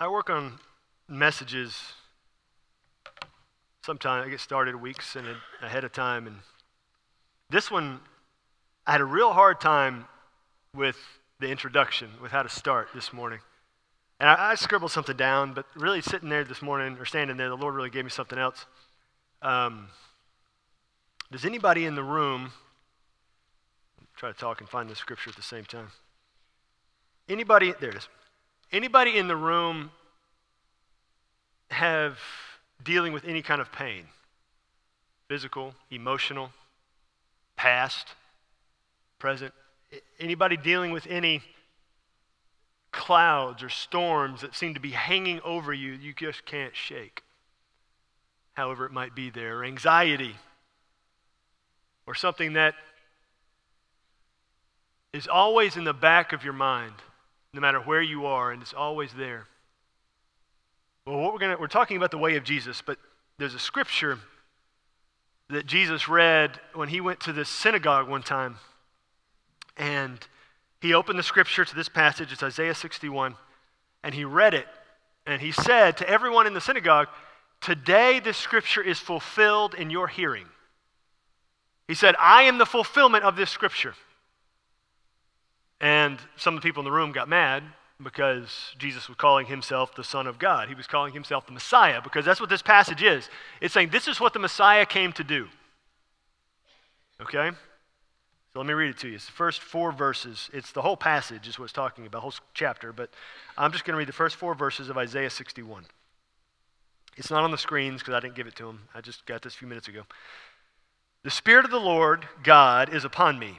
I work on messages. Sometimes I get started weeks in a, ahead of time, and this one I had a real hard time with the introduction, with how to start this morning. And I, I, scribbled something down, but really sitting there this morning or standing there, the Lord really gave me something else. Um, does anybody in the room try to talk and find the scripture at the same time? Anybody, there it is. Anybody in the room have dealing with any kind of pain? Physical, emotional, past, present? Anybody dealing with any clouds or storms that seem to be hanging over you you just can't shake? However, it might be there, anxiety, or something that is always in the back of your mind no matter where you are, and it's always there. Well, what we're to, we're talking about the way of Jesus, but there's a scripture that Jesus read when he went to the synagogue one time. And he opened the scripture to this passage, it's Isaiah 61, and he read it. And he said to everyone in the synagogue, Today this scripture is fulfilled in your hearing. He said, I am the fulfillment of this scripture. And some of the people in the room got mad because Jesus was calling himself the Son of God. He was calling himself the Messiah because that's what this passage is. It's saying this is what the Messiah came to do. Okay? So let me read it to you. It's the first four verses. It's the whole passage, is what it's talking about, whole chapter. But I'm just going to read the first four verses of Isaiah 61. It's not on the screens because I didn't give it to him. I just got this a few minutes ago. The Spirit of the Lord God is upon me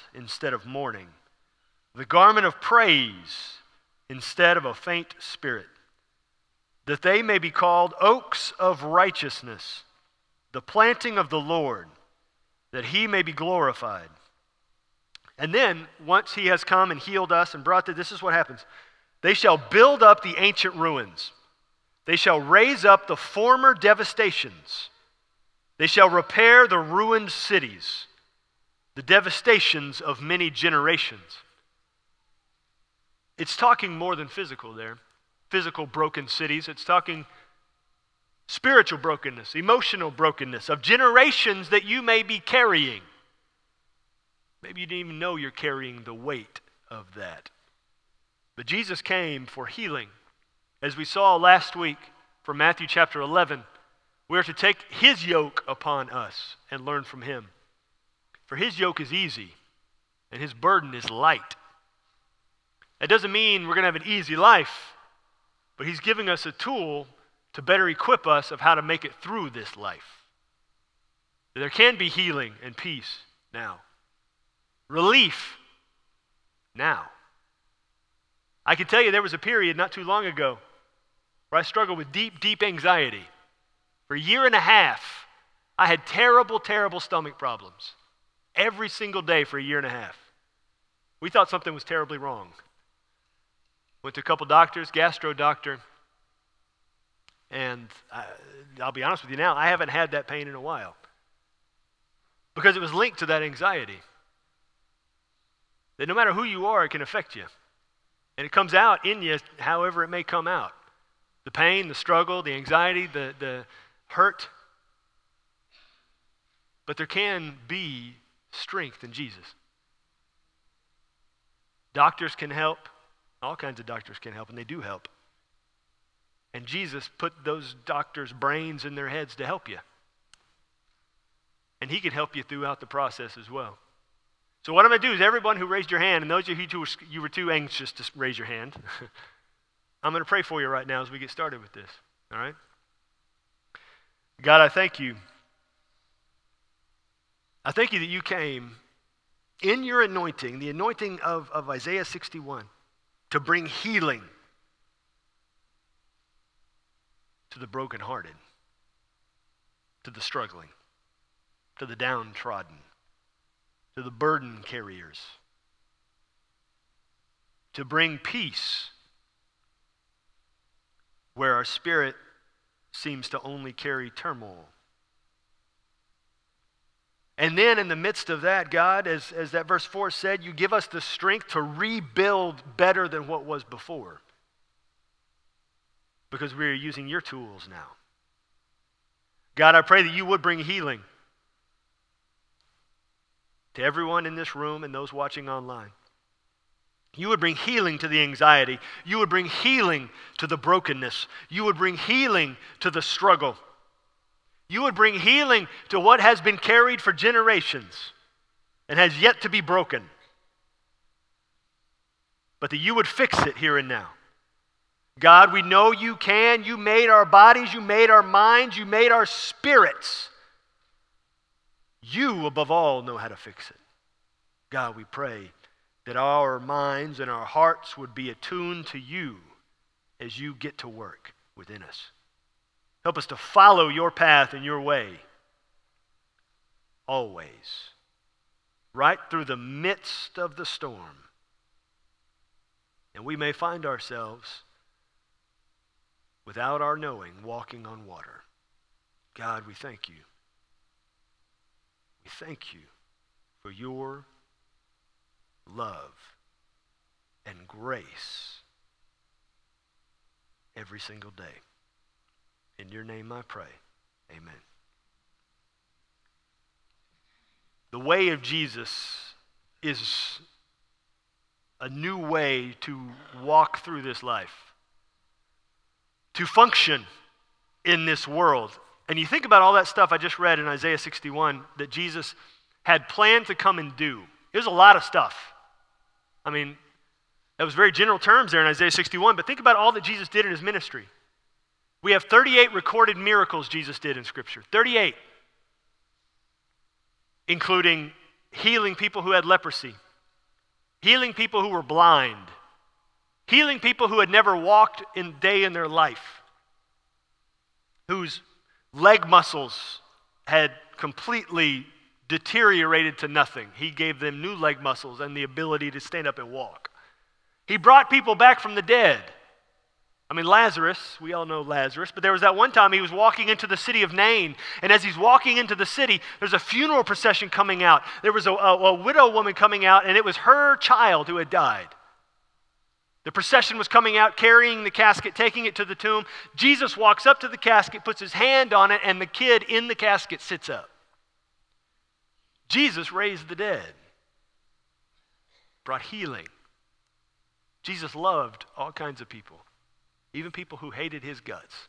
instead of mourning, the garment of praise instead of a faint spirit, that they may be called oaks of righteousness, the planting of the Lord, that he may be glorified. And then, once he has come and healed us and brought the, this is what happens. They shall build up the ancient ruins. They shall raise up the former devastations. They shall repair the ruined cities the devastations of many generations. It's talking more than physical there, physical broken cities. It's talking spiritual brokenness, emotional brokenness of generations that you may be carrying. Maybe you didn't even know you're carrying the weight of that. But Jesus came for healing. As we saw last week from Matthew chapter 11, we are to take his yoke upon us and learn from him. For his yoke is easy and his burden is light. That doesn't mean we're going to have an easy life, but he's giving us a tool to better equip us of how to make it through this life. There can be healing and peace now, relief now. I can tell you there was a period not too long ago where I struggled with deep, deep anxiety. For a year and a half, I had terrible, terrible stomach problems every single day for a year and a half. We thought something was terribly wrong. Went to a couple doctors, gastro doctor, and I, I'll be honest with you now, I haven't had that pain in a while because it was linked to that anxiety. That no matter who you are, it can affect you. And it comes out in you however it may come out the pain, the struggle, the anxiety, the, the hurt. But there can be strength in Jesus. Doctors can help. All kinds of doctors can help, and they do help. And Jesus put those doctors' brains in their heads to help you. And he can help you throughout the process as well. So, what I'm going to do is, everyone who raised your hand, and those of you who were, you were too anxious to raise your hand, I'm going to pray for you right now as we get started with this. All right? God, I thank you I thank you that you came in your anointing, the anointing of, of Isaiah 61, to bring healing. to the brokenhearted, to the struggling, to the downtrodden, to the burden carriers, to bring peace where our spirit seems to only carry turmoil. And then, in the midst of that, God, as, as that verse 4 said, you give us the strength to rebuild better than what was before. Because we are using your tools now. God, I pray that you would bring healing to everyone in this room and those watching online. You would bring healing to the anxiety. You would bring healing to the brokenness. You would bring healing to the struggle. You would bring healing to what has been carried for generations and has yet to be broken. But that you would fix it here and now. God, we know you can. You made our bodies, you made our minds, you made our spirits. You, above all, know how to fix it. God, we pray that our minds and our hearts would be attuned to you as you get to work within us. Help us to follow your path and your way always, right through the midst of the storm. And we may find ourselves, without our knowing, walking on water. God, we thank you. We thank you for your love and grace every single day. In your name I pray. Amen. The way of Jesus is a new way to walk through this life, to function in this world. And you think about all that stuff I just read in Isaiah 61 that Jesus had planned to come and do. It was a lot of stuff. I mean, that was very general terms there in Isaiah 61, but think about all that Jesus did in his ministry. We have 38 recorded miracles Jesus did in Scripture. 38. Including healing people who had leprosy, healing people who were blind, healing people who had never walked in a day in their life, whose leg muscles had completely deteriorated to nothing. He gave them new leg muscles and the ability to stand up and walk. He brought people back from the dead. I mean, Lazarus, we all know Lazarus, but there was that one time he was walking into the city of Nain, and as he's walking into the city, there's a funeral procession coming out. There was a, a, a widow woman coming out, and it was her child who had died. The procession was coming out, carrying the casket, taking it to the tomb. Jesus walks up to the casket, puts his hand on it, and the kid in the casket sits up. Jesus raised the dead, brought healing. Jesus loved all kinds of people, even people who hated his guts.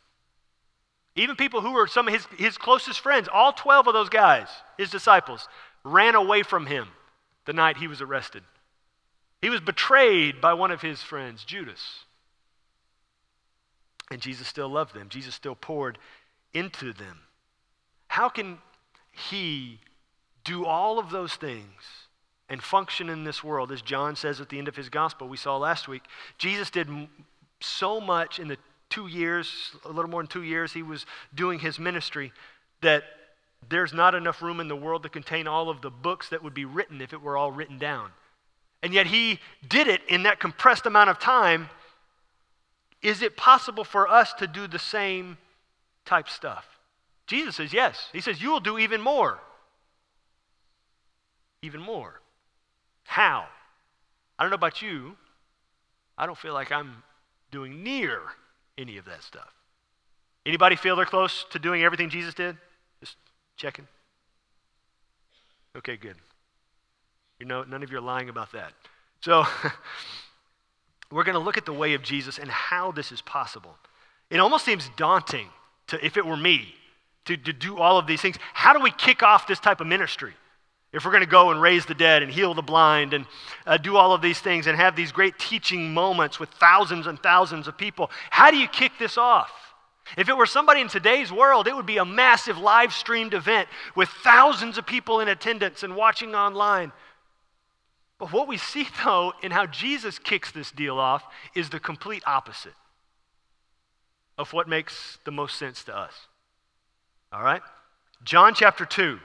Even people who were some of his, his closest friends, all 12 of those guys, his disciples, ran away from him the night he was arrested. He was betrayed by one of his friends, Judas. And Jesus still loved them, Jesus still poured into them. How can he do all of those things and function in this world, as John says at the end of his gospel, we saw last week, Jesus did so much in the two years, a little more than two years, he was doing his ministry that there's not enough room in the world to contain all of the books that would be written if it were all written down. And yet he did it in that compressed amount of time. Is it possible for us to do the same type stuff? Jesus says yes. He says, You will do even more even more. How? I don't know about you. I don't feel like I'm doing near any of that stuff. Anybody feel they're close to doing everything Jesus did? Just checking. Okay, good. You know, none of you are lying about that. So, we're going to look at the way of Jesus and how this is possible. It almost seems daunting to, if it were me, to, to do all of these things. How do we kick off this type of ministry? If we're going to go and raise the dead and heal the blind and uh, do all of these things and have these great teaching moments with thousands and thousands of people, how do you kick this off? If it were somebody in today's world, it would be a massive live streamed event with thousands of people in attendance and watching online. But what we see, though, in how Jesus kicks this deal off is the complete opposite. of what makes the most sense to us. All right? John chapter 2.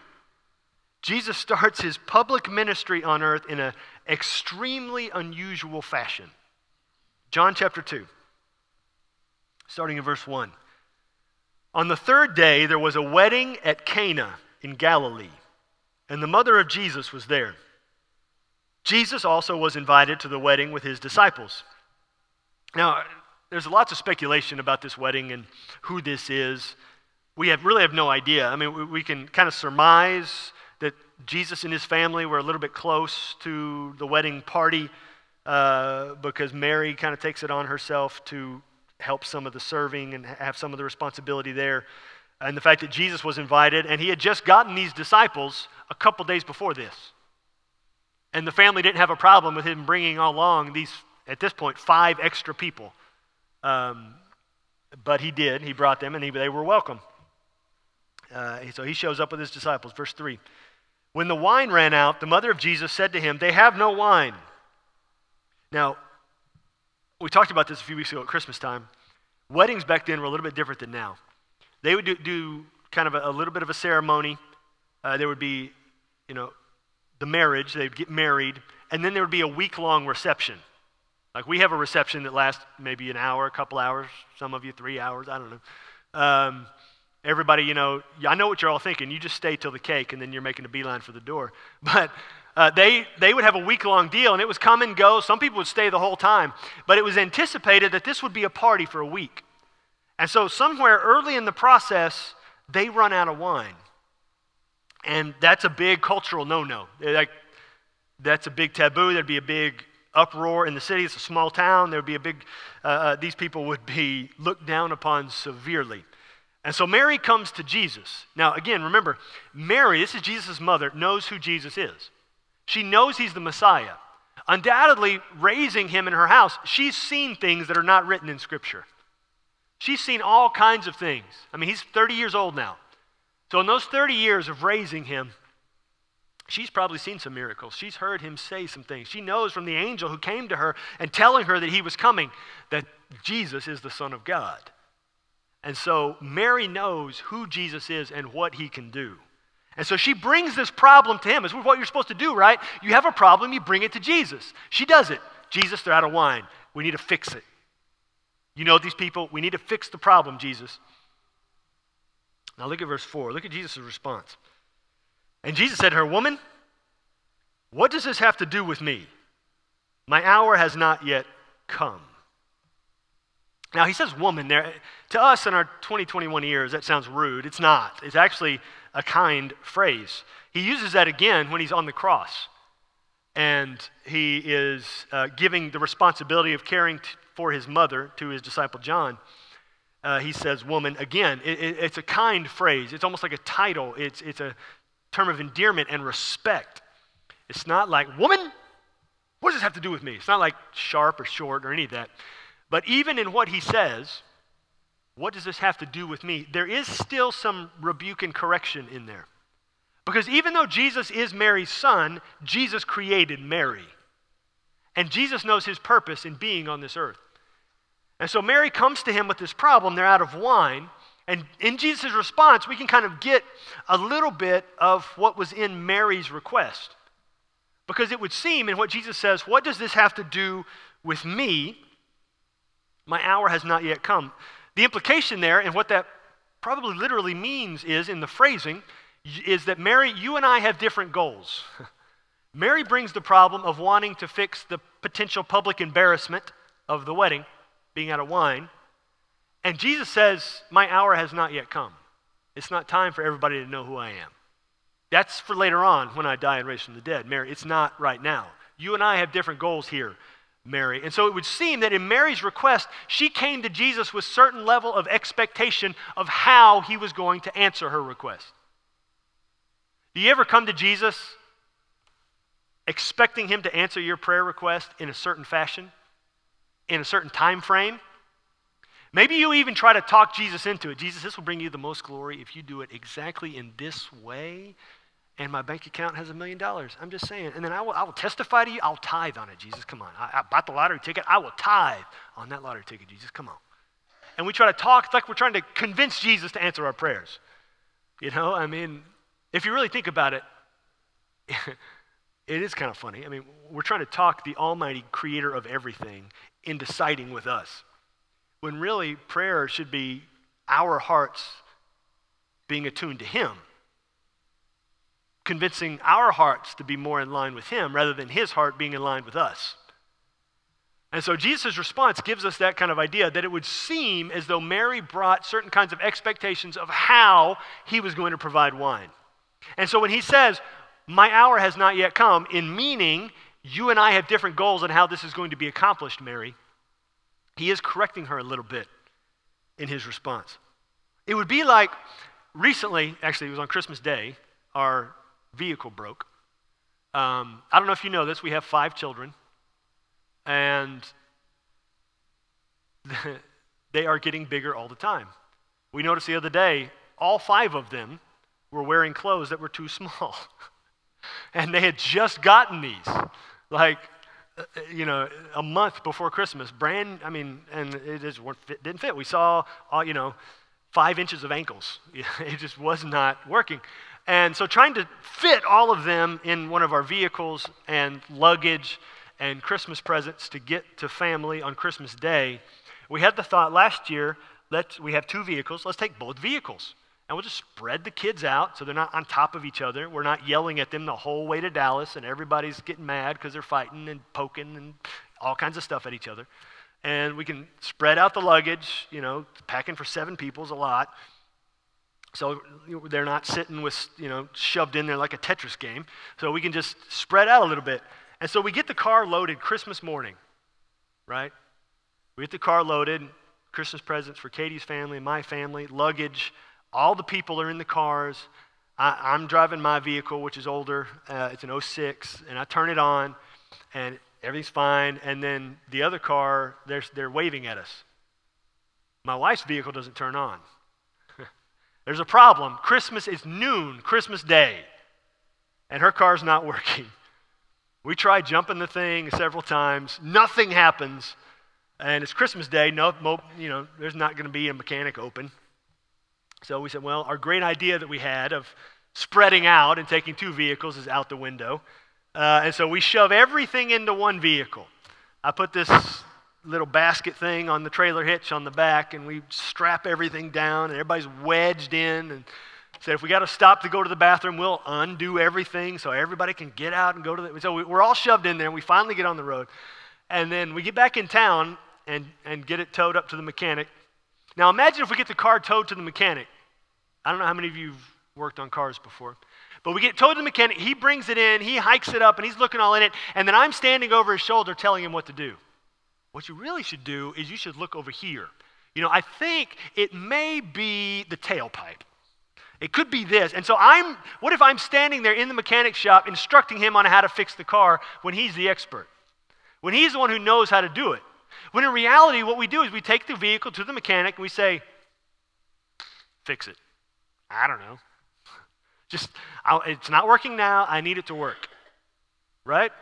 Jesus starts his public ministry on earth in an extremely unusual fashion. John chapter 2, starting in verse 1. On the third day, there was a wedding at Cana in Galilee, and the mother of Jesus was there. Jesus also was invited to the wedding with his disciples. Now, there's lots of speculation about this wedding and who this is. We have, really have no idea. I mean, we, we can kind of surmise Jesus and his family were a little bit close to the wedding party uh, because Mary kind of takes it on herself to help some of the serving and have some of the responsibility there. And the fact that Jesus was invited, and he had just gotten these disciples a couple days before this. And the family didn't have a problem with him bringing along these, at this point, five extra people. Um, but he did. He brought them, and he, they were welcome. Uh, so he shows up with his disciples. Verse 3. When the wine ran out, the mother of Jesus said to him, They have no wine. Now, we talked about this a few weeks ago at Christmas time. Weddings back then were a little bit different than now. They would do, do kind of a, a, little bit of a ceremony. Uh, there would be, you know, the marriage, they'd get married, and then there would be a week long reception. Like we have a reception that lasts maybe an hour, a couple hours, some of you three hours, I don't know. Um, everybody, you know, I know what you're all thinking. You just stay till the cake and then you're making a beeline for the door. But uh, they, they would have a week long deal and it was come and go. Some people would stay the whole time. But it was anticipated that this would be a party for a week. And so, somewhere early in the process, they run out of wine. And that's a big cultural no no. Like, that's a big taboo. There'd be a big uproar in the city. It's a small town. There would be a big, uh, uh, these people would be looked down upon severely. And so Mary comes to Jesus. Now, again, remember, Mary, this is Jesus' mother, knows who Jesus is. She knows he's the Messiah. Undoubtedly, raising him in her house, she's seen things that are not written in Scripture. She's seen all kinds of things. I mean, he's 30 years old now. So, in those 30 years of raising him, she's probably seen some miracles. She's heard him say some things. She knows from the angel who came to her and telling her that he was coming that Jesus is the Son of God. And so Mary knows who Jesus is and what he can do. And so she brings this problem to him. It's what you're supposed to do, right? You have a problem, you bring it to Jesus. She does it. Jesus, they're out of wine. We need to fix it. You know these people? We need to fix the problem, Jesus. Now look at verse 4. Look at Jesus' response. And Jesus said to her, Woman, what does this have to do with me? My hour has not yet come. Now, he says woman there. To us in our 2021 years, that sounds rude. It's not. It's actually a kind phrase. He uses that again when he's on the cross. And he is uh, giving the responsibility of caring t- for his mother to his disciple John. Uh, he says woman again. It, it, it's a kind phrase. It's almost like a title, it's, it's a term of endearment and respect. It's not like, woman, what does this have to do with me? It's not like sharp or short or any of that. But even in what he says, what does this have to do with me? There is still some rebuke and correction in there. Because even though Jesus is Mary's son, Jesus created Mary. And Jesus knows his purpose in being on this earth. And so Mary comes to him with this problem. They're out of wine. And in Jesus' response, we can kind of get a little bit of what was in Mary's request. Because it would seem in what Jesus says, what does this have to do with me? My hour has not yet come. The implication there, and what that probably literally means is in the phrasing, is that Mary, you and I have different goals. Mary brings the problem of wanting to fix the potential public embarrassment of the wedding, being out of wine. And Jesus says, My hour has not yet come. It's not time for everybody to know who I am. That's for later on when I die and raise from the dead. Mary, it's not right now. You and I have different goals here. Mary. And so it would seem that in Mary's request, she came to Jesus with certain level of expectation of how he was going to answer her request. Do you ever come to Jesus expecting him to answer your prayer request in a certain fashion, in a certain time frame? Maybe you even try to talk Jesus into it. Jesus, this will bring you the most glory if you do it exactly in this way and my bank account has a million dollars. I'm just saying. And then I will, I will testify to you. I'll tithe on it, Jesus. Come on. I, I bought the lottery ticket. I will tithe on that lottery ticket, Jesus. Come on. and we try to talk, like we're trying to convince Jesus to answer our prayers. You know, I mean, if you really think about it, it is kind of funny. I mean, we're trying to talk the Almighty Creator of everything into siding with us. When really, prayer should be our hearts being attuned to Him, convincing our hearts to be more in line with Him rather than His heart being in line with us. And so Jesus' response gives us that kind of idea that it would seem as though Mary brought certain kinds of expectations of how he was going to provide wine. And so when he says, My hour has not yet come, in meaning you and I have different goals on how this is going to be accomplished, Mary, he is correcting her a little bit in his response. It would be like recently, actually, it was on Christmas Day, our vehicle broke. Um, I don't know if you know this, we have five children, and they are getting bigger all the time. We noticed the other day, all five of them were wearing clothes that were too small. and they had just gotten these. Like, uh, you know, a month before Christmas, brand, I mean, and it just didn't fit. We saw, all, you know, five inches of ankles. It just was not working. And so trying to fit all of them in one of our vehicles and luggage and Christmas presents to get to family on Christmas Day, we had the thought last year, let's, we have two vehicles, let's take both vehicles. And we'll just spread the kids out so they're not on top of each other. We're not yelling at them the whole way to Dallas and everybody's getting mad because they're fighting and poking and all kinds of stuff at each other. And we can spread out the luggage, you know, packing for seven people is a lot. So they're not sitting with, you know, shoved in there like a Tetris game. So we can just spread out a little bit. And so we get the car loaded Christmas morning, right? We get the car loaded, Christmas presents for Katie's family, my family, luggage, all the people are in the cars. I, am driving my vehicle, which is older. Uh, it's an 06, and I turn it on, and everything's fine. And then the other car, they're, they're waving at us. My wife's vehicle doesn't turn on. There's a problem. Christmas is noon, Christmas Day, and her car's not working. We tried jumping the thing several times. Nothing happens. And it's Christmas Day. No, you know, there's not going to be a mechanic open. So we said, well, our great idea that we had of spreading out and taking two vehicles is out the window. Uh, and so we shove everything into one vehicle. I put this little basket thing on the trailer hitch on the back, and we strap everything down, and everybody's wedged in. And said, if we got to stop to go to the bathroom, we'll undo everything so everybody can get out and go to the. So we, we're all shoved in there, and we finally get on the road. And then we get back in town and, and get it towed up to the mechanic. Now imagine if we get the car towed to the mechanic. I don't know how many of you have worked on cars before. But we get towed to the mechanic, he brings it in, he hikes it up, and he's looking all in it, and then I'm standing over his shoulder telling him what to do. What you really should do is you should look over here. You know, I think it may be the tailpipe. It could be this. And so I'm, what if I'm standing there in the mechanic shop instructing him on how to fix the car when he's the expert? When he's the one who knows how to do it. When in reality, what we do is we take the vehicle to the mechanic and we say, fix it. I don't know. Just, I'll, it's not working now. I need it to work. Right?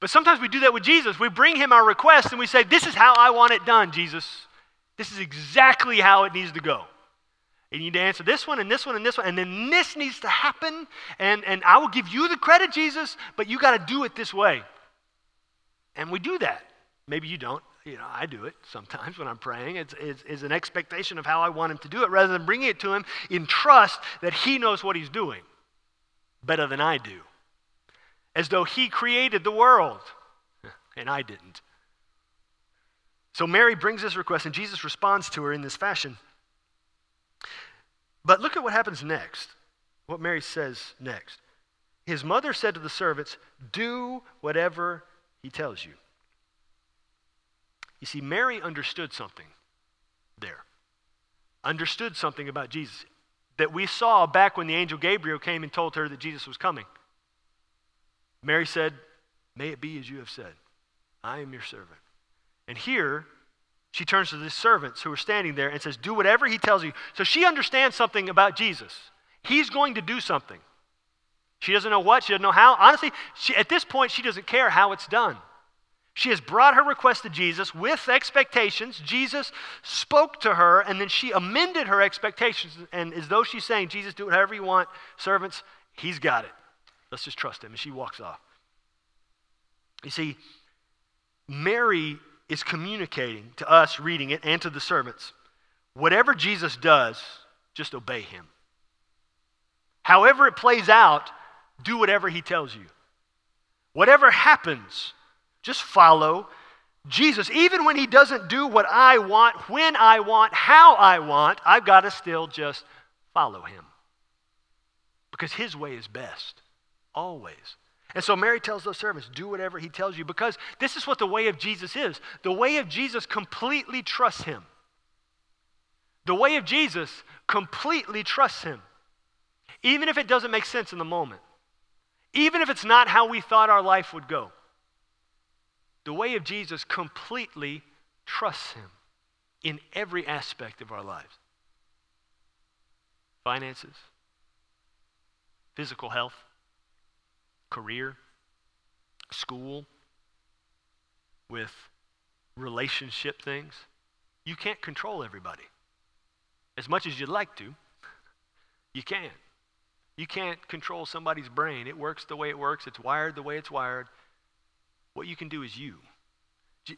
But sometimes we do that with Jesus. We bring him our request and we say, This is how I want it done, Jesus. This is exactly how it needs to go. And you need to answer this one and this one and this one, and then this needs to happen. And, and I will give you the credit, Jesus, but you got to do it this way. And we do that. Maybe you don't you know, I do it sometimes when I'm praying. It's, it's, it's, an expectation of how I want him to do it rather than bringing it to him in trust that he knows what he's doing better than I do. As though he created the world and I didn't. So Mary brings this request and Jesus responds to her in this fashion. But look at what happens next. What Mary says next. His mother said to the servants, Do whatever he tells you. You see, Mary understood something there, understood something about Jesus that we saw back when the angel Gabriel came and told her that Jesus was coming. Mary said, May it be as you have said. I am your servant. And here, she turns to the servants who are standing there and says, Do whatever he tells you. So she understands something about Jesus. He's going to do something. She doesn't know what, she doesn't know how. Honestly, she, at this point, she doesn't care how it's done. She has brought her request to Jesus with expectations. Jesus spoke to her, and then she amended her expectations. And as though she's saying, Jesus, do whatever you want. Servants, he's got it. Let's just trust him. And she walks off. You see, Mary is communicating to us reading it and to the servants whatever Jesus does, just obey him. However, it plays out, do whatever he tells you. Whatever happens, just follow Jesus. Even when he doesn't do what I want, when I want, how I want, I've got to still just follow him. Because his way is best, always. And so Mary tells those servants, do whatever he tells you, because this is what the way of Jesus is. The way of Jesus completely trusts him. The way of Jesus completely trusts him, even if it doesn't make sense in the moment, even if it's not how we thought our life would go. The way of Jesus completely trusts Him in every aspect of our lives finances, physical health, career, school, with relationship things. You can't control everybody. As much as you'd like to, you can't. You can't control somebody's brain. It works the way it works, it's wired the way it's wired. What you can do is you.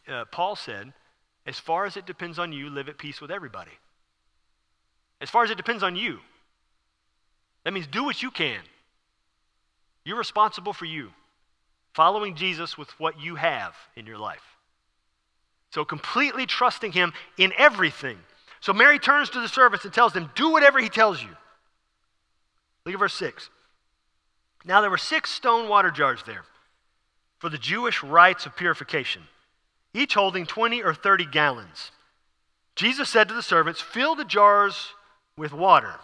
Uh, Paul said, as far as it depends on you, live at peace with everybody. As far as it depends on you. That means do what you can. You're responsible for you, following Jesus with what you have in your life. So completely trusting him in everything. So Mary turns to the servants and tells them, Do whatever he tells you. Look at verse 6. Now there were six stone water jars there for the Jewish rites of purification, each holding 20 or 30 gallons. Jesus said to the servants, Fill the jars with water.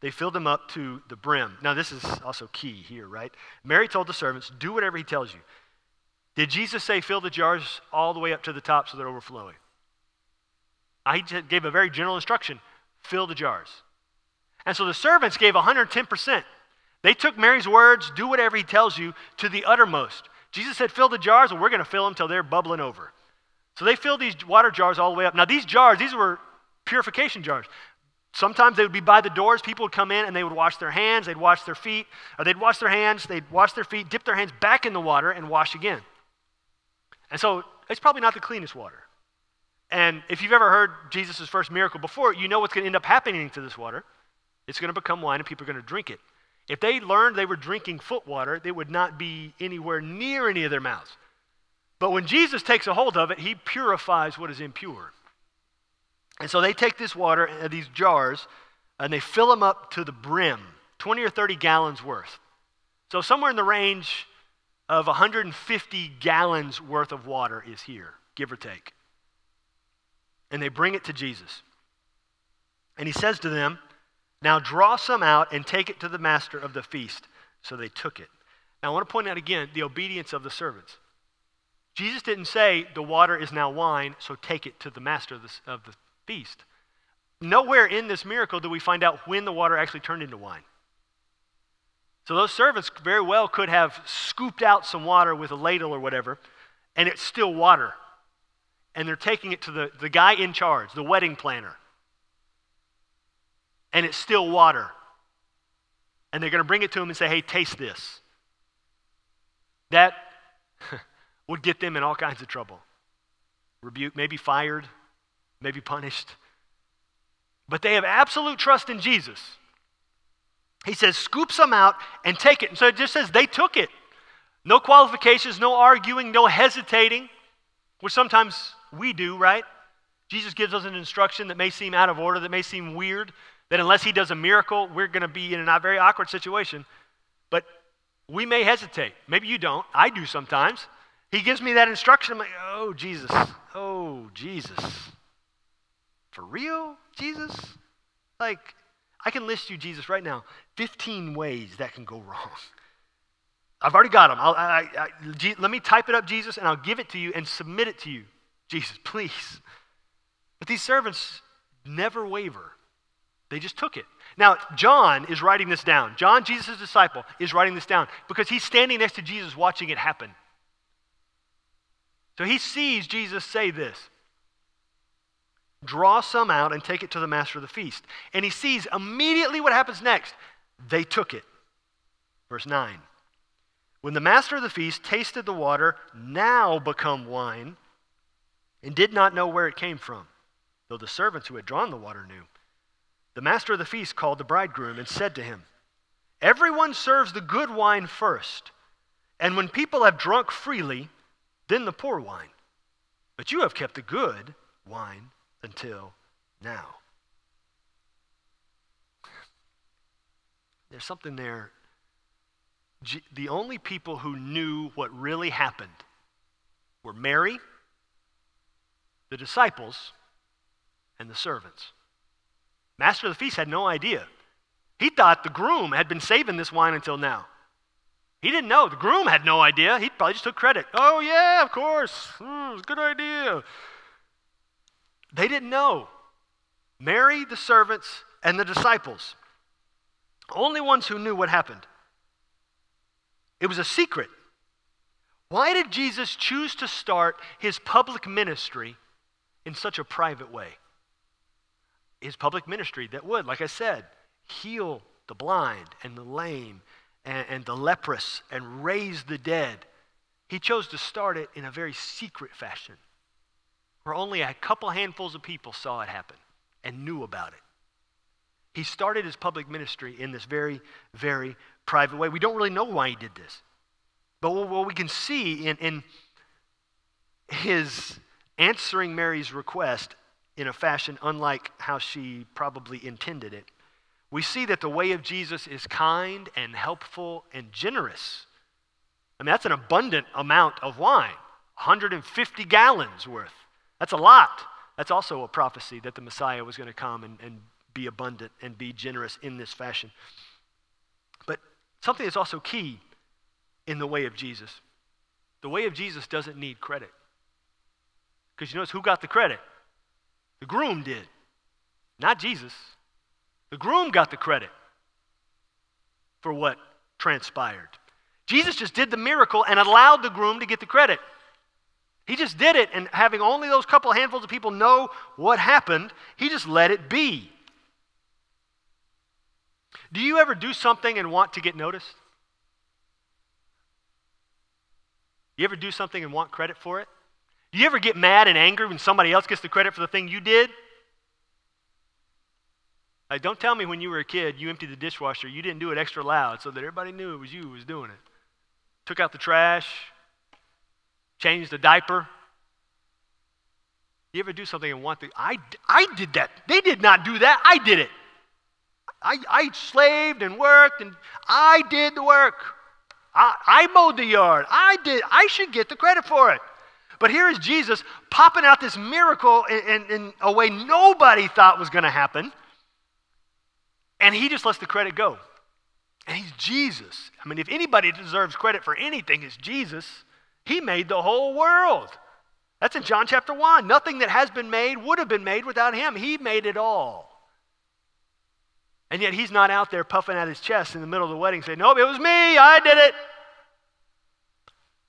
They filled them up to the brim. Now, this is also key here, right? Mary told the servants, Do whatever he tells you. Did Jesus say, Fill the jars all the way up to the top so they're overflowing? I gave a very general instruction fill the jars. And so the servants gave 110%. They took Mary's words, do whatever he tells you, to the uttermost. Jesus said, fill the jars, and we're going to fill them until they're bubbling over. So they filled these water jars all the way up. Now, these jars, these were purification jars. Sometimes they would be by the doors. People would come in and they would wash their hands, they'd wash their feet, or they'd wash their hands, they'd wash their feet, dip their hands back in the water, and wash again. And so it's probably not the cleanest water. And if you've ever heard Jesus' first miracle before, you know what's going to end up happening to this water. It's going to become wine, and people are going to drink it. If they learned they were drinking foot water, they would not be anywhere near any of their mouths. But when Jesus takes a hold of it, he purifies what is impure. And so they take this water, uh, these jars, and they fill them up to the brim 20 or 30 gallons worth. So somewhere in the range of 150 gallons worth of water is here, give or take. And they bring it to Jesus. And he says to them, now draw some out and take it to the master of the feast. So they took it. Now I want to point out again the obedience of the servants. Jesus didn't say, the water is now wine, so take it to the master of the, of the feast. Nowhere in this miracle do we find out when the water actually turned into wine. So those servants very well could have scooped out some water with a ladle or whatever, and it's still water. And they're taking it to the, the guy in charge, the wedding planner and it's still water. And they're going to bring it to him and say, hey, taste this. That would get them in all kinds of trouble. Rebuke, maybe fired, maybe punished. But they have absolute trust in Jesus. He says, scoop some out and take it. And so it just says they took it. No qualifications, no arguing, no hesitating, which sometimes we do, right? Jesus gives us an instruction that may seem out of order, that may seem weird, that unless he does a miracle, we're going to be in a very awkward situation. But we may hesitate. Maybe you don't. I do sometimes. He gives me that instruction. I'm like, oh, Jesus. Oh, Jesus. For real, Jesus? Like, I can list you, Jesus, right now, 15 ways that can go wrong. I've already got them. I'll, I, I, G, let me type it up, Jesus, and I'll give it to you and submit it to you. Jesus, please. But these servants never waver. They just took it. Now, John is writing this down. John, Jesus' disciple, is writing this down because he's standing next to Jesus watching it happen. So he sees Jesus say this Draw some out and take it to the master of the feast. And he sees immediately what happens next. They took it. Verse 9. When the master of the feast tasted the water, now become wine, and did not know where it came from, though the servants who had drawn the water knew, the master of the feast called the bridegroom and said to him, Everyone serves the good wine first, and when people have drunk freely, then the poor wine. But you have kept the good wine until now. There's something there. The only people who knew what really happened were Mary, the disciples, and the servants. Master of the feast had no idea. He thought the groom had been saving this wine until now. He didn't know. The groom had no idea. He probably just took credit. Oh, yeah, of course. Mm, good idea. They didn't know. Mary, the servants, and the disciples. Only ones who knew what happened. It was a secret. Why did Jesus choose to start his public ministry in such a private way? His public ministry that would, like I said, heal the blind and the lame and, and the leprous and raise the dead. He chose to start it in a very secret fashion where only a couple handfuls of people saw it happen and knew about it. He started his public ministry in this very, very private way. We don't really know why he did this. But what we can see in, in his answering Mary's request in a fashion unlike how she probably intended it we see that the way of Jesus is kind and helpful and generous. I mean, that's an abundant amount of wine 150 gallons worth. That's a lot. That's also a prophecy that the Messiah was going to come and, and be abundant and be generous in this fashion. But something that's also key in the way of Jesus the way of Jesus doesn't need credit. Because you notice who got the credit? The groom did, not Jesus. The groom got the credit for what transpired. Jesus just did the miracle and allowed the groom to get the credit. He just did it, and having only those couple handfuls of people know what happened, he just let it be. Do you ever do something and want to get noticed? You ever do something and want credit for it? Do you ever get mad and angry when somebody else gets the credit for the thing you did? Like, don't tell me when you were a kid you emptied the dishwasher, you didn't do it extra loud so that everybody knew it was you who was doing it. Took out the trash, changed the diaper. You ever do something and want the I, I did that. They did not do that. I did it. I, I slaved and worked and I did the work. I, I mowed the yard. I did. I should get the credit for it. But here is Jesus popping out this miracle in, in, in a way nobody thought was going to happen. And he just lets the credit go. And he's Jesus. I mean, if anybody deserves credit for anything, it's Jesus. He made the whole world. That's in John chapter 1. Nothing that has been made would have been made without him. He made it all. And yet he's not out there puffing out his chest in the middle of the wedding saying, Nope, it was me. I did it.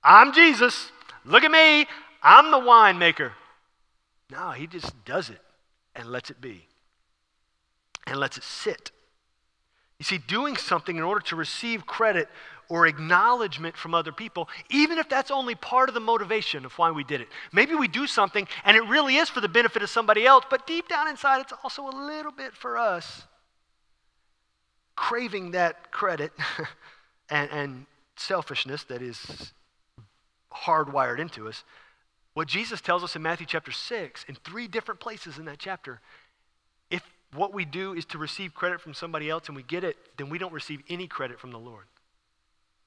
I'm Jesus. Look at me. I'm the winemaker. No, he just does it and lets it be and lets it sit. You see, doing something in order to receive credit or acknowledgement from other people, even if that's only part of the motivation of why we did it. Maybe we do something and it really is for the benefit of somebody else, but deep down inside, it's also a little bit for us. Craving that credit and, and selfishness that is hardwired into us. What Jesus tells us in Matthew chapter 6, in three different places in that chapter, if what we do is to receive credit from somebody else and we get it, then we don't receive any credit from the Lord.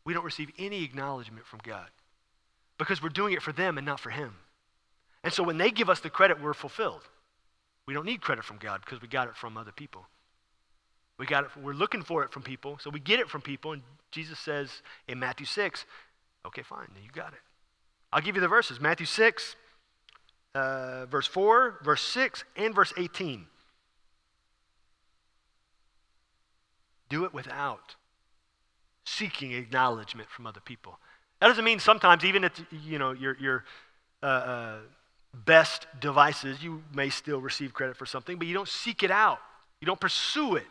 We don't receive any acknowledgement from God because we're doing it for them and not for Him. And so when they give us the credit, we're fulfilled. We don't need credit from God because we got it from other people. We got it, we're looking for it from people, so we get it from people. And Jesus says in Matthew 6, okay, fine, you got it. I'll give you the verses Matthew 6, uh, verse 4, verse 6, and verse 18. Do it without seeking acknowledgement from other people. That doesn't mean sometimes, even if you know you're, you're uh, uh, best devices, you may still receive credit for something, but you don't seek it out. You don't pursue it.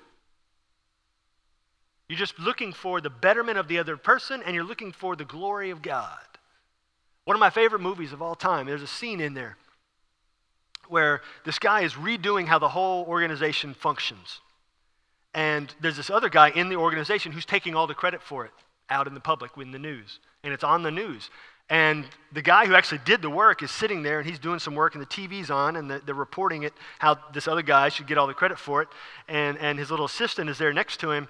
You're just looking for the betterment of the other person and you're looking for the glory of God. One of my favorite movies of all time, there's a scene in there where this guy is redoing how the whole organization functions. And there's this other guy in the organization who's taking all the credit for it out in the public, in the news. And it's on the news. And the guy who actually did the work is sitting there and he's doing some work and the TV's on and they're reporting it, how this other guy should get all the credit for it. And, and his little assistant is there next to him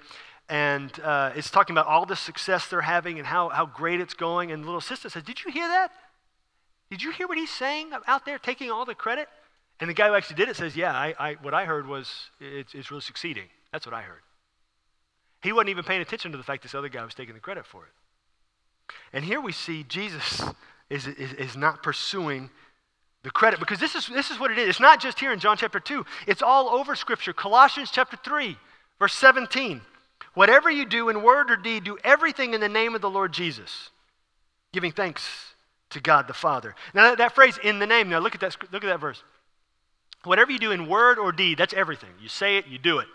and uh, it's talking about all the success they're having and how, how great it's going. And the little assistant says, Did you hear that? Did you hear what he's saying out there taking all the credit? And the guy who actually did it says, Yeah, I, I, what I heard was it's, it's really succeeding. That's what I heard. He wasn't even paying attention to the fact this other guy was taking the credit for it. And here we see Jesus is, is, is not pursuing the credit because this is, this is what it is. It's not just here in John chapter 2, it's all over Scripture. Colossians chapter 3, verse 17. Whatever you do in word or deed, do everything in the name of the Lord Jesus, giving thanks to God the Father. Now, that, that phrase, in the name, now look at, that, look at that verse. Whatever you do in word or deed, that's everything. You say it, you do it.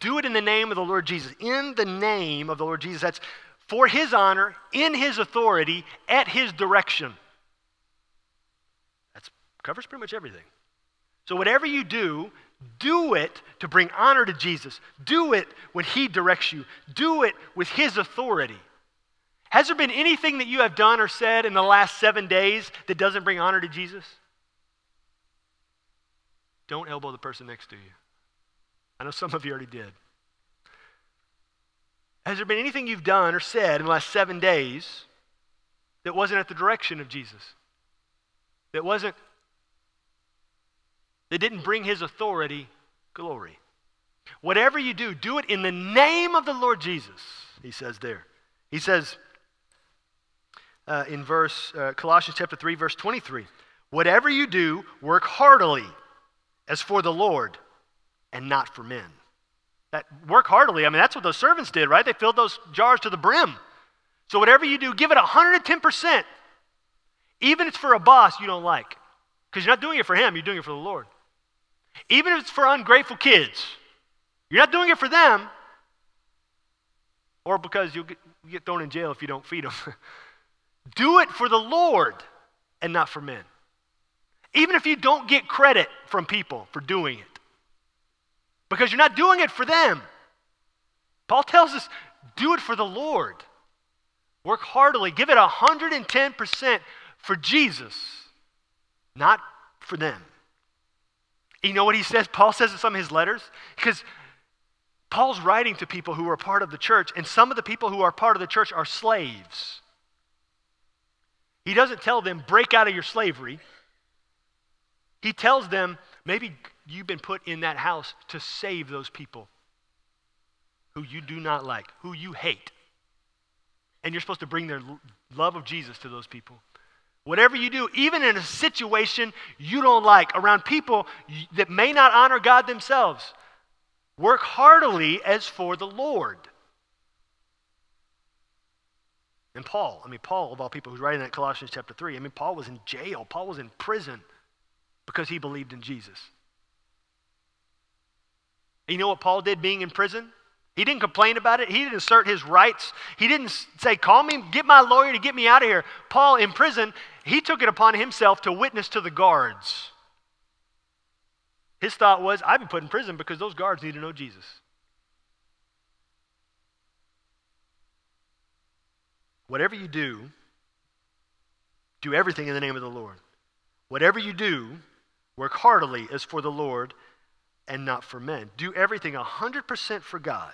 Do it in the name of the Lord Jesus. In the name of the Lord Jesus. That's for his honor, in his authority, at his direction. That covers pretty much everything. So, whatever you do, do it to bring honor to Jesus. Do it when he directs you. Do it with his authority. Has there been anything that you have done or said in the last seven days that doesn't bring honor to Jesus? Don't elbow the person next to you. I know some of you already did. Has there been anything you've done or said in the last seven days that wasn't at the direction of Jesus? That wasn't, that didn't bring his authority glory? Whatever you do, do it in the name of the Lord Jesus, he says there. He says uh, in verse, uh, Colossians chapter 3, verse 23, whatever you do, work heartily as for the Lord and not for men. That work heartily, I mean, that's what those servants did, right? They filled those jars to the brim. So whatever you do, give it 110%. Even if it's for a boss you don't like. Because you're not doing it for him, you're doing it for the Lord. Even if it's for ungrateful kids, you're not doing it for them, or because you'll get, you get thrown in jail if you don't feed them. do it for the Lord and not for men. Even if you don't get credit from people for doing it because you're not doing it for them. Paul tells us do it for the Lord. Work heartily. Give it 110% for Jesus, not for them. You know what he says? Paul says in some of his letters? Because Paul's writing to people who are part of the church, and some of the people who are part of the church are slaves. He doesn't tell them, break out of your slavery. He tells them, maybe you've been put in that house to save those people who you do not like, who you hate. And you're supposed to bring their love of Jesus to those people. Whatever you do, even in a situation you don't like, around people that may not honor God themselves, work heartily as for the Lord. And Paul, I mean, Paul, of all people, who's writing that Colossians chapter 3, I mean, Paul was in jail, Paul was in prison because he believed in Jesus. You know what Paul did being in prison? He didn't complain about it. He didn't assert his rights. He didn't say, Call me, get my lawyer to get me out of here. Paul, in prison, he took it upon himself to witness to the guards. His thought was, I've been put in prison because those guards need to know Jesus. Whatever you do, do everything in the name of the Lord. Whatever you do, work heartily as for the Lord and not for men. Do everything 100% for God,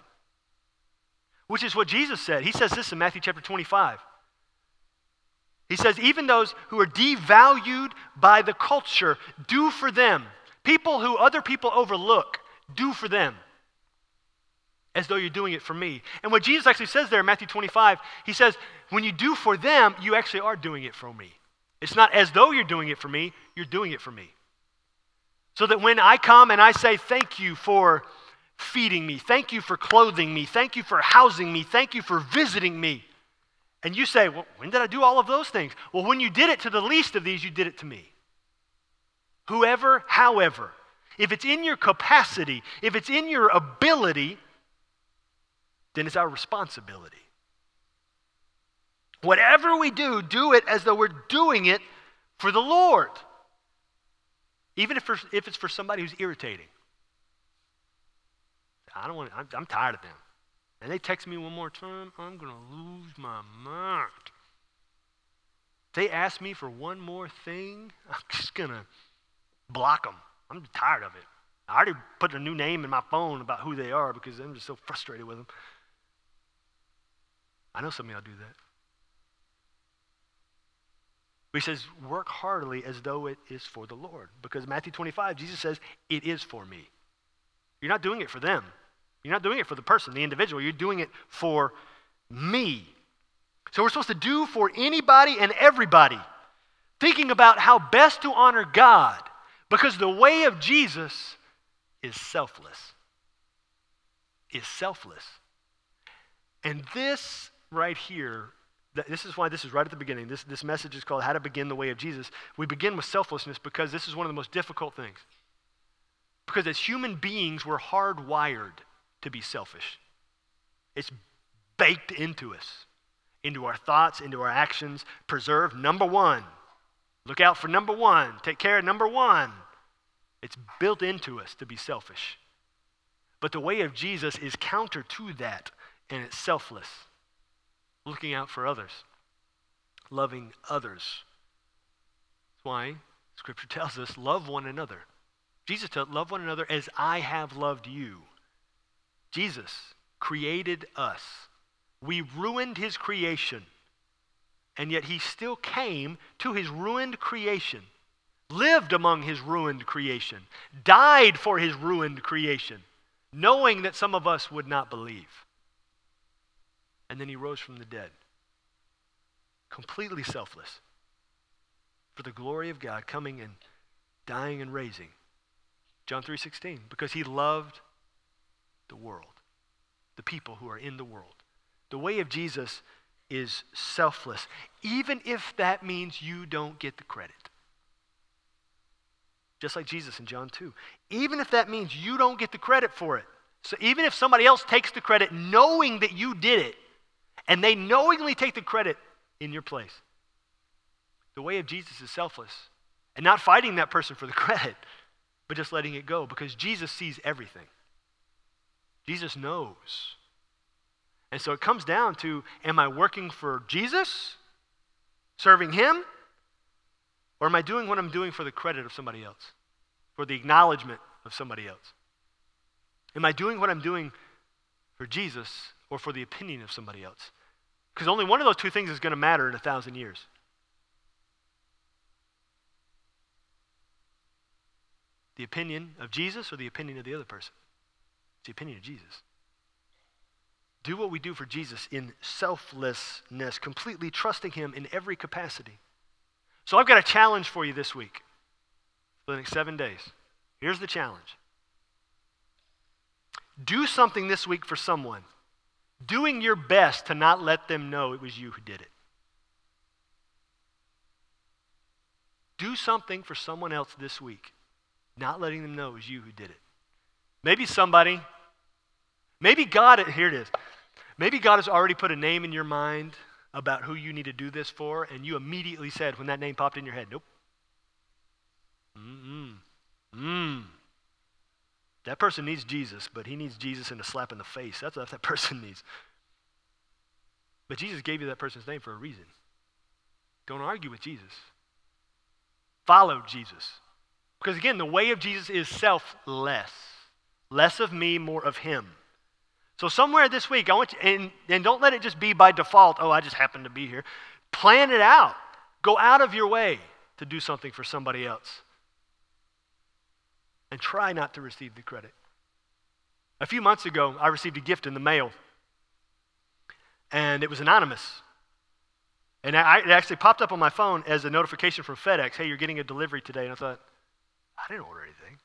which is what Jesus said. He says this in Matthew chapter 25. He says, even those who are devalued by the culture, do for them. People who other people overlook, do for them as though you're doing it for me. And what Jesus actually says there in Matthew 25, he says, when you do for them, you actually are doing it for me. It's not as though you're doing it for me, you're doing it for me. So that when I come and I say, Thank you for feeding me, thank you for clothing me, thank you for housing me, thank you for visiting me, And you say, Well, when did I do all of those things? Well, when you did it to the least of these, you did it to me. Whoever, however, if it's in your capacity, if it's in your ability, then it's our responsibility. Whatever we do, do it as though we're doing it for the Lord. Even if, if it's for somebody who's irritating. I don't want I'm, I'm tired of them. And they text me one more time, I'm going to lose my mind. they ask me for one more thing, I'm just going to block them. I'm tired of it. I already put a new name in my phone about who they are because I'm just so frustrated with them. I know some of y'all do that. He says, work heartily as though it is for the Lord. Because Matthew 25, Jesus says, it is for me. You're not doing it for them. You're not doing it for the person, the individual. You're doing it for me. So we're supposed to do for anybody and everybody, thinking about how best to honor God because the way of Jesus is selfless. Is selfless. And this right here, this is why this is right at the beginning. This, this message is called How to Begin the Way of Jesus. We begin with selflessness because this is one of the most difficult things. Because as human beings, we're hardwired to be selfish. It's baked into us, into our thoughts, into our actions. Preserve number one. Look out for number one. Take care of number one. It's built into us to be selfish. But the way of Jesus is counter to that, and it's selfless. Looking out for others, loving others. That's why Scripture tells us love one another. Jesus tells love one another as I have loved you. Jesus created us. We ruined his creation, and yet he still came to his ruined creation lived among his ruined creation, died for his ruined creation, knowing that some of us would not believe. And then he rose from the dead, completely selfless, for the glory of God, coming and dying and raising. John 3:16 because he loved the world, the people who are in the world. The way of Jesus is selfless, even if that means you don't get the credit just like Jesus in John 2. Even if that means you don't get the credit for it. So even if somebody else takes the credit knowing that you did it, and they knowingly take the credit in your place, the way of Jesus is selfless. And not fighting that person for the credit, but just letting it go because Jesus sees everything. Jesus knows. And so it comes down to am I working for Jesus, serving Him, or am I doing what I'm doing for the credit of somebody else, for the acknowledgement of somebody else? Am I doing what I'm doing for Jesus or for the opinion of somebody else? Because only one of those two things is going to matter in a thousand years. The opinion of Jesus or the opinion of the other person? It's the opinion of Jesus. Do what we do for Jesus in selflessness, completely trusting Him in every capacity. So I've got a challenge for you this week for the next seven days. Here's the challenge do something this week for someone, doing your best to not let them know it was you who did it. Do something for someone else this week, not letting them know it was you who did it. Maybe somebody, maybe God, here it is. Maybe God has already put a name in your mind about who you need to do this for, and you immediately said, when that name popped in your head, nope. Mm-mm. Mm. That person needs Jesus, but he needs Jesus in a slap in the face. That's what that person needs. But Jesus gave you that person's name for a reason. Don't argue with Jesus. Follow Jesus. Because again, the way of Jesus is selfless. Less of me, more of him. So somewhere this week, I want you, and, and don't let it just be by default, oh, I just happen to be here. Plan it out. Go out of your way to do something for somebody else. And try not to receive the credit. A few months ago, I received a gift in the mail, and it was anonymous. And I, it actually popped up on my phone as a notification from FedEx hey, you're getting a delivery today. And I thought, I didn't order anything.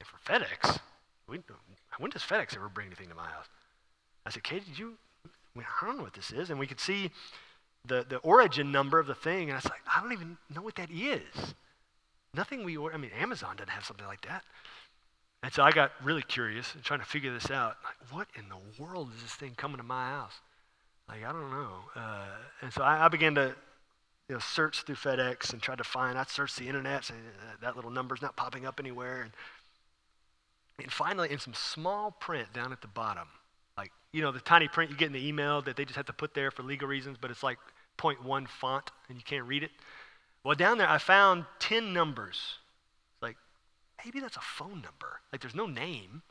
And for FedEx, when does FedEx ever bring anything to my house? I said, Katie, did you, we, I don't know what this is. And we could see the, the origin number of the thing, and I was like, I don't even know what that is. Nothing we order, I mean, Amazon doesn't have something like that. And so I got really curious and trying to figure this out. Like, what in the world is this thing coming to my house? Like, I don't know. Uh, and so I, I, began to you know, search through FedEx and tried to find, I searched the internet, saying that little number's not popping up anywhere. And, and finally, in some small print down at the bottom, like, you know, the tiny print you get in the email that they just have to put there for legal reasons, but it's like 0.1 font and you can't read it. Well, down there, I found 10 numbers Like, maybe that's a phone number. Like there's no name.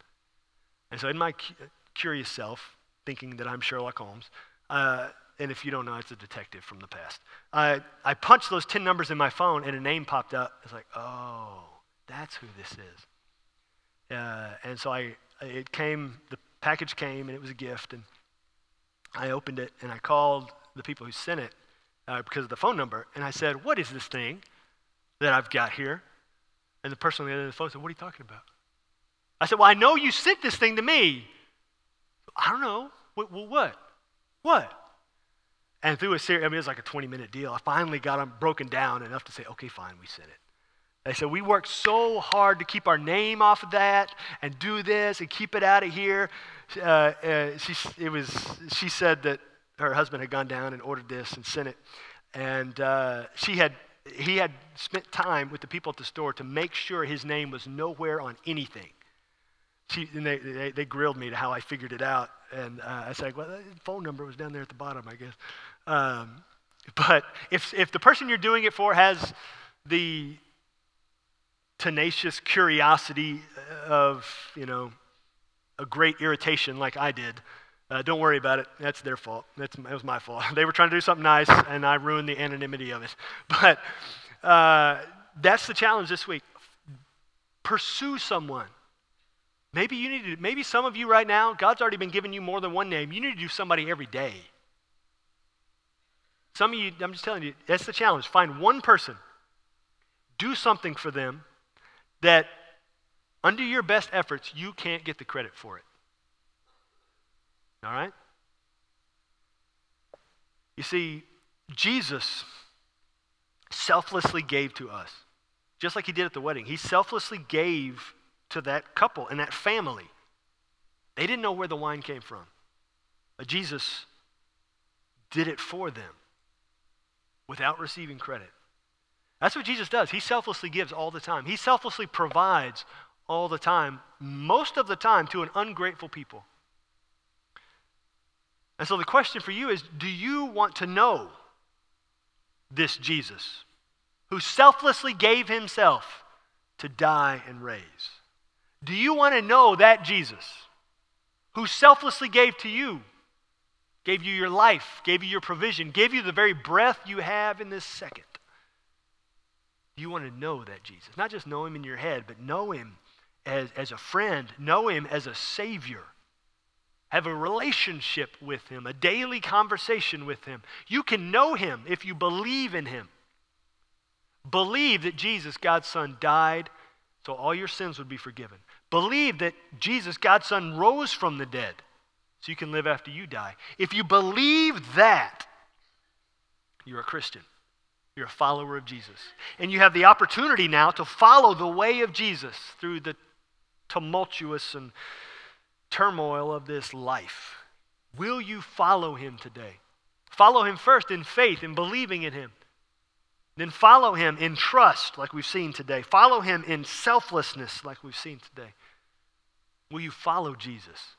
And so, in my cu- curious self, thinking that I'm Sherlock Holmes, uh, and if you don't know, it's a detective from the past, uh, I punched those 10 numbers in my phone and a name popped up. It's like, oh, that's who this is. Uh, and so I, it came, the package came and it was a gift. And I opened it and I called the people who sent it uh, because of the phone number. And I said, what is this thing that I've got here? And the person on the other end of the phone said, What are you talking about? I said, Well, I know you sent this thing to me. I don't know. What? What? what? And through a series, I mean, it was like a 20 minute deal. I finally got them broken down enough to say, okay, fine, we sent it. They said, we worked so hard to keep our name off of that and do this and keep it out of here. Uh, uh, she, it was, she said that her husband had gone down and ordered this and sent it. And uh, she had he had spent time with the people at the store to make sure his name was nowhere on anything. She, and they, they, they grilled me to how I figured it out. And uh, I said, well, the phone number was down there at the bottom, I guess. Um, but if, if the person you're doing it for has the tenacious curiosity of, you know, a great irritation like I did, uh, don't worry about it. That's their fault. That's, that was my fault. they were trying to do something nice, and I ruined the anonymity of it. But uh, that's the challenge this week. Pursue someone. Maybe you need to, maybe some of you right now, God's already been giving you more than one name. You need to do somebody every day. Some of you, I'm just telling you, that's the challenge. Find one person, do something for them that, under your best efforts, you can't get the credit for it. All right? You see, Jesus selflessly gave to us, just like he did at the wedding. He selflessly gave to that couple and that family. They didn't know where the wine came from, but Jesus did it for them without receiving credit. That's what Jesus does. He selflessly gives all the time, He selflessly provides all the time, most of the time to an ungrateful people. And so the question for you is do you want to know this Jesus who selflessly gave himself to die and raise? Do you want to know that Jesus who selflessly gave to you, gave you your life, gave you your provision, gave you the very breath you have in this second? Do you want to know that Jesus? Not just know him in your head, but know him as, as a friend, know him as a Savior have a relationship with Him, a daily conversation with Him. You can know Him if you believe in Him. Believe that Jesus, God's Son, died so all your sins would be forgiven. Believe that Jesus, God's Son, rose from the dead so you can live after you die. If you believe that, you're a Christian. You're a follower of Jesus. And you have the opportunity now to follow the way of Jesus through the tumultuous and turmoil of this life. Will you follow him today? Follow him first in faith, in believing in him. Then follow him in trust, like we've seen today. Follow him in selflessness, like we've seen today. Will you follow Jesus?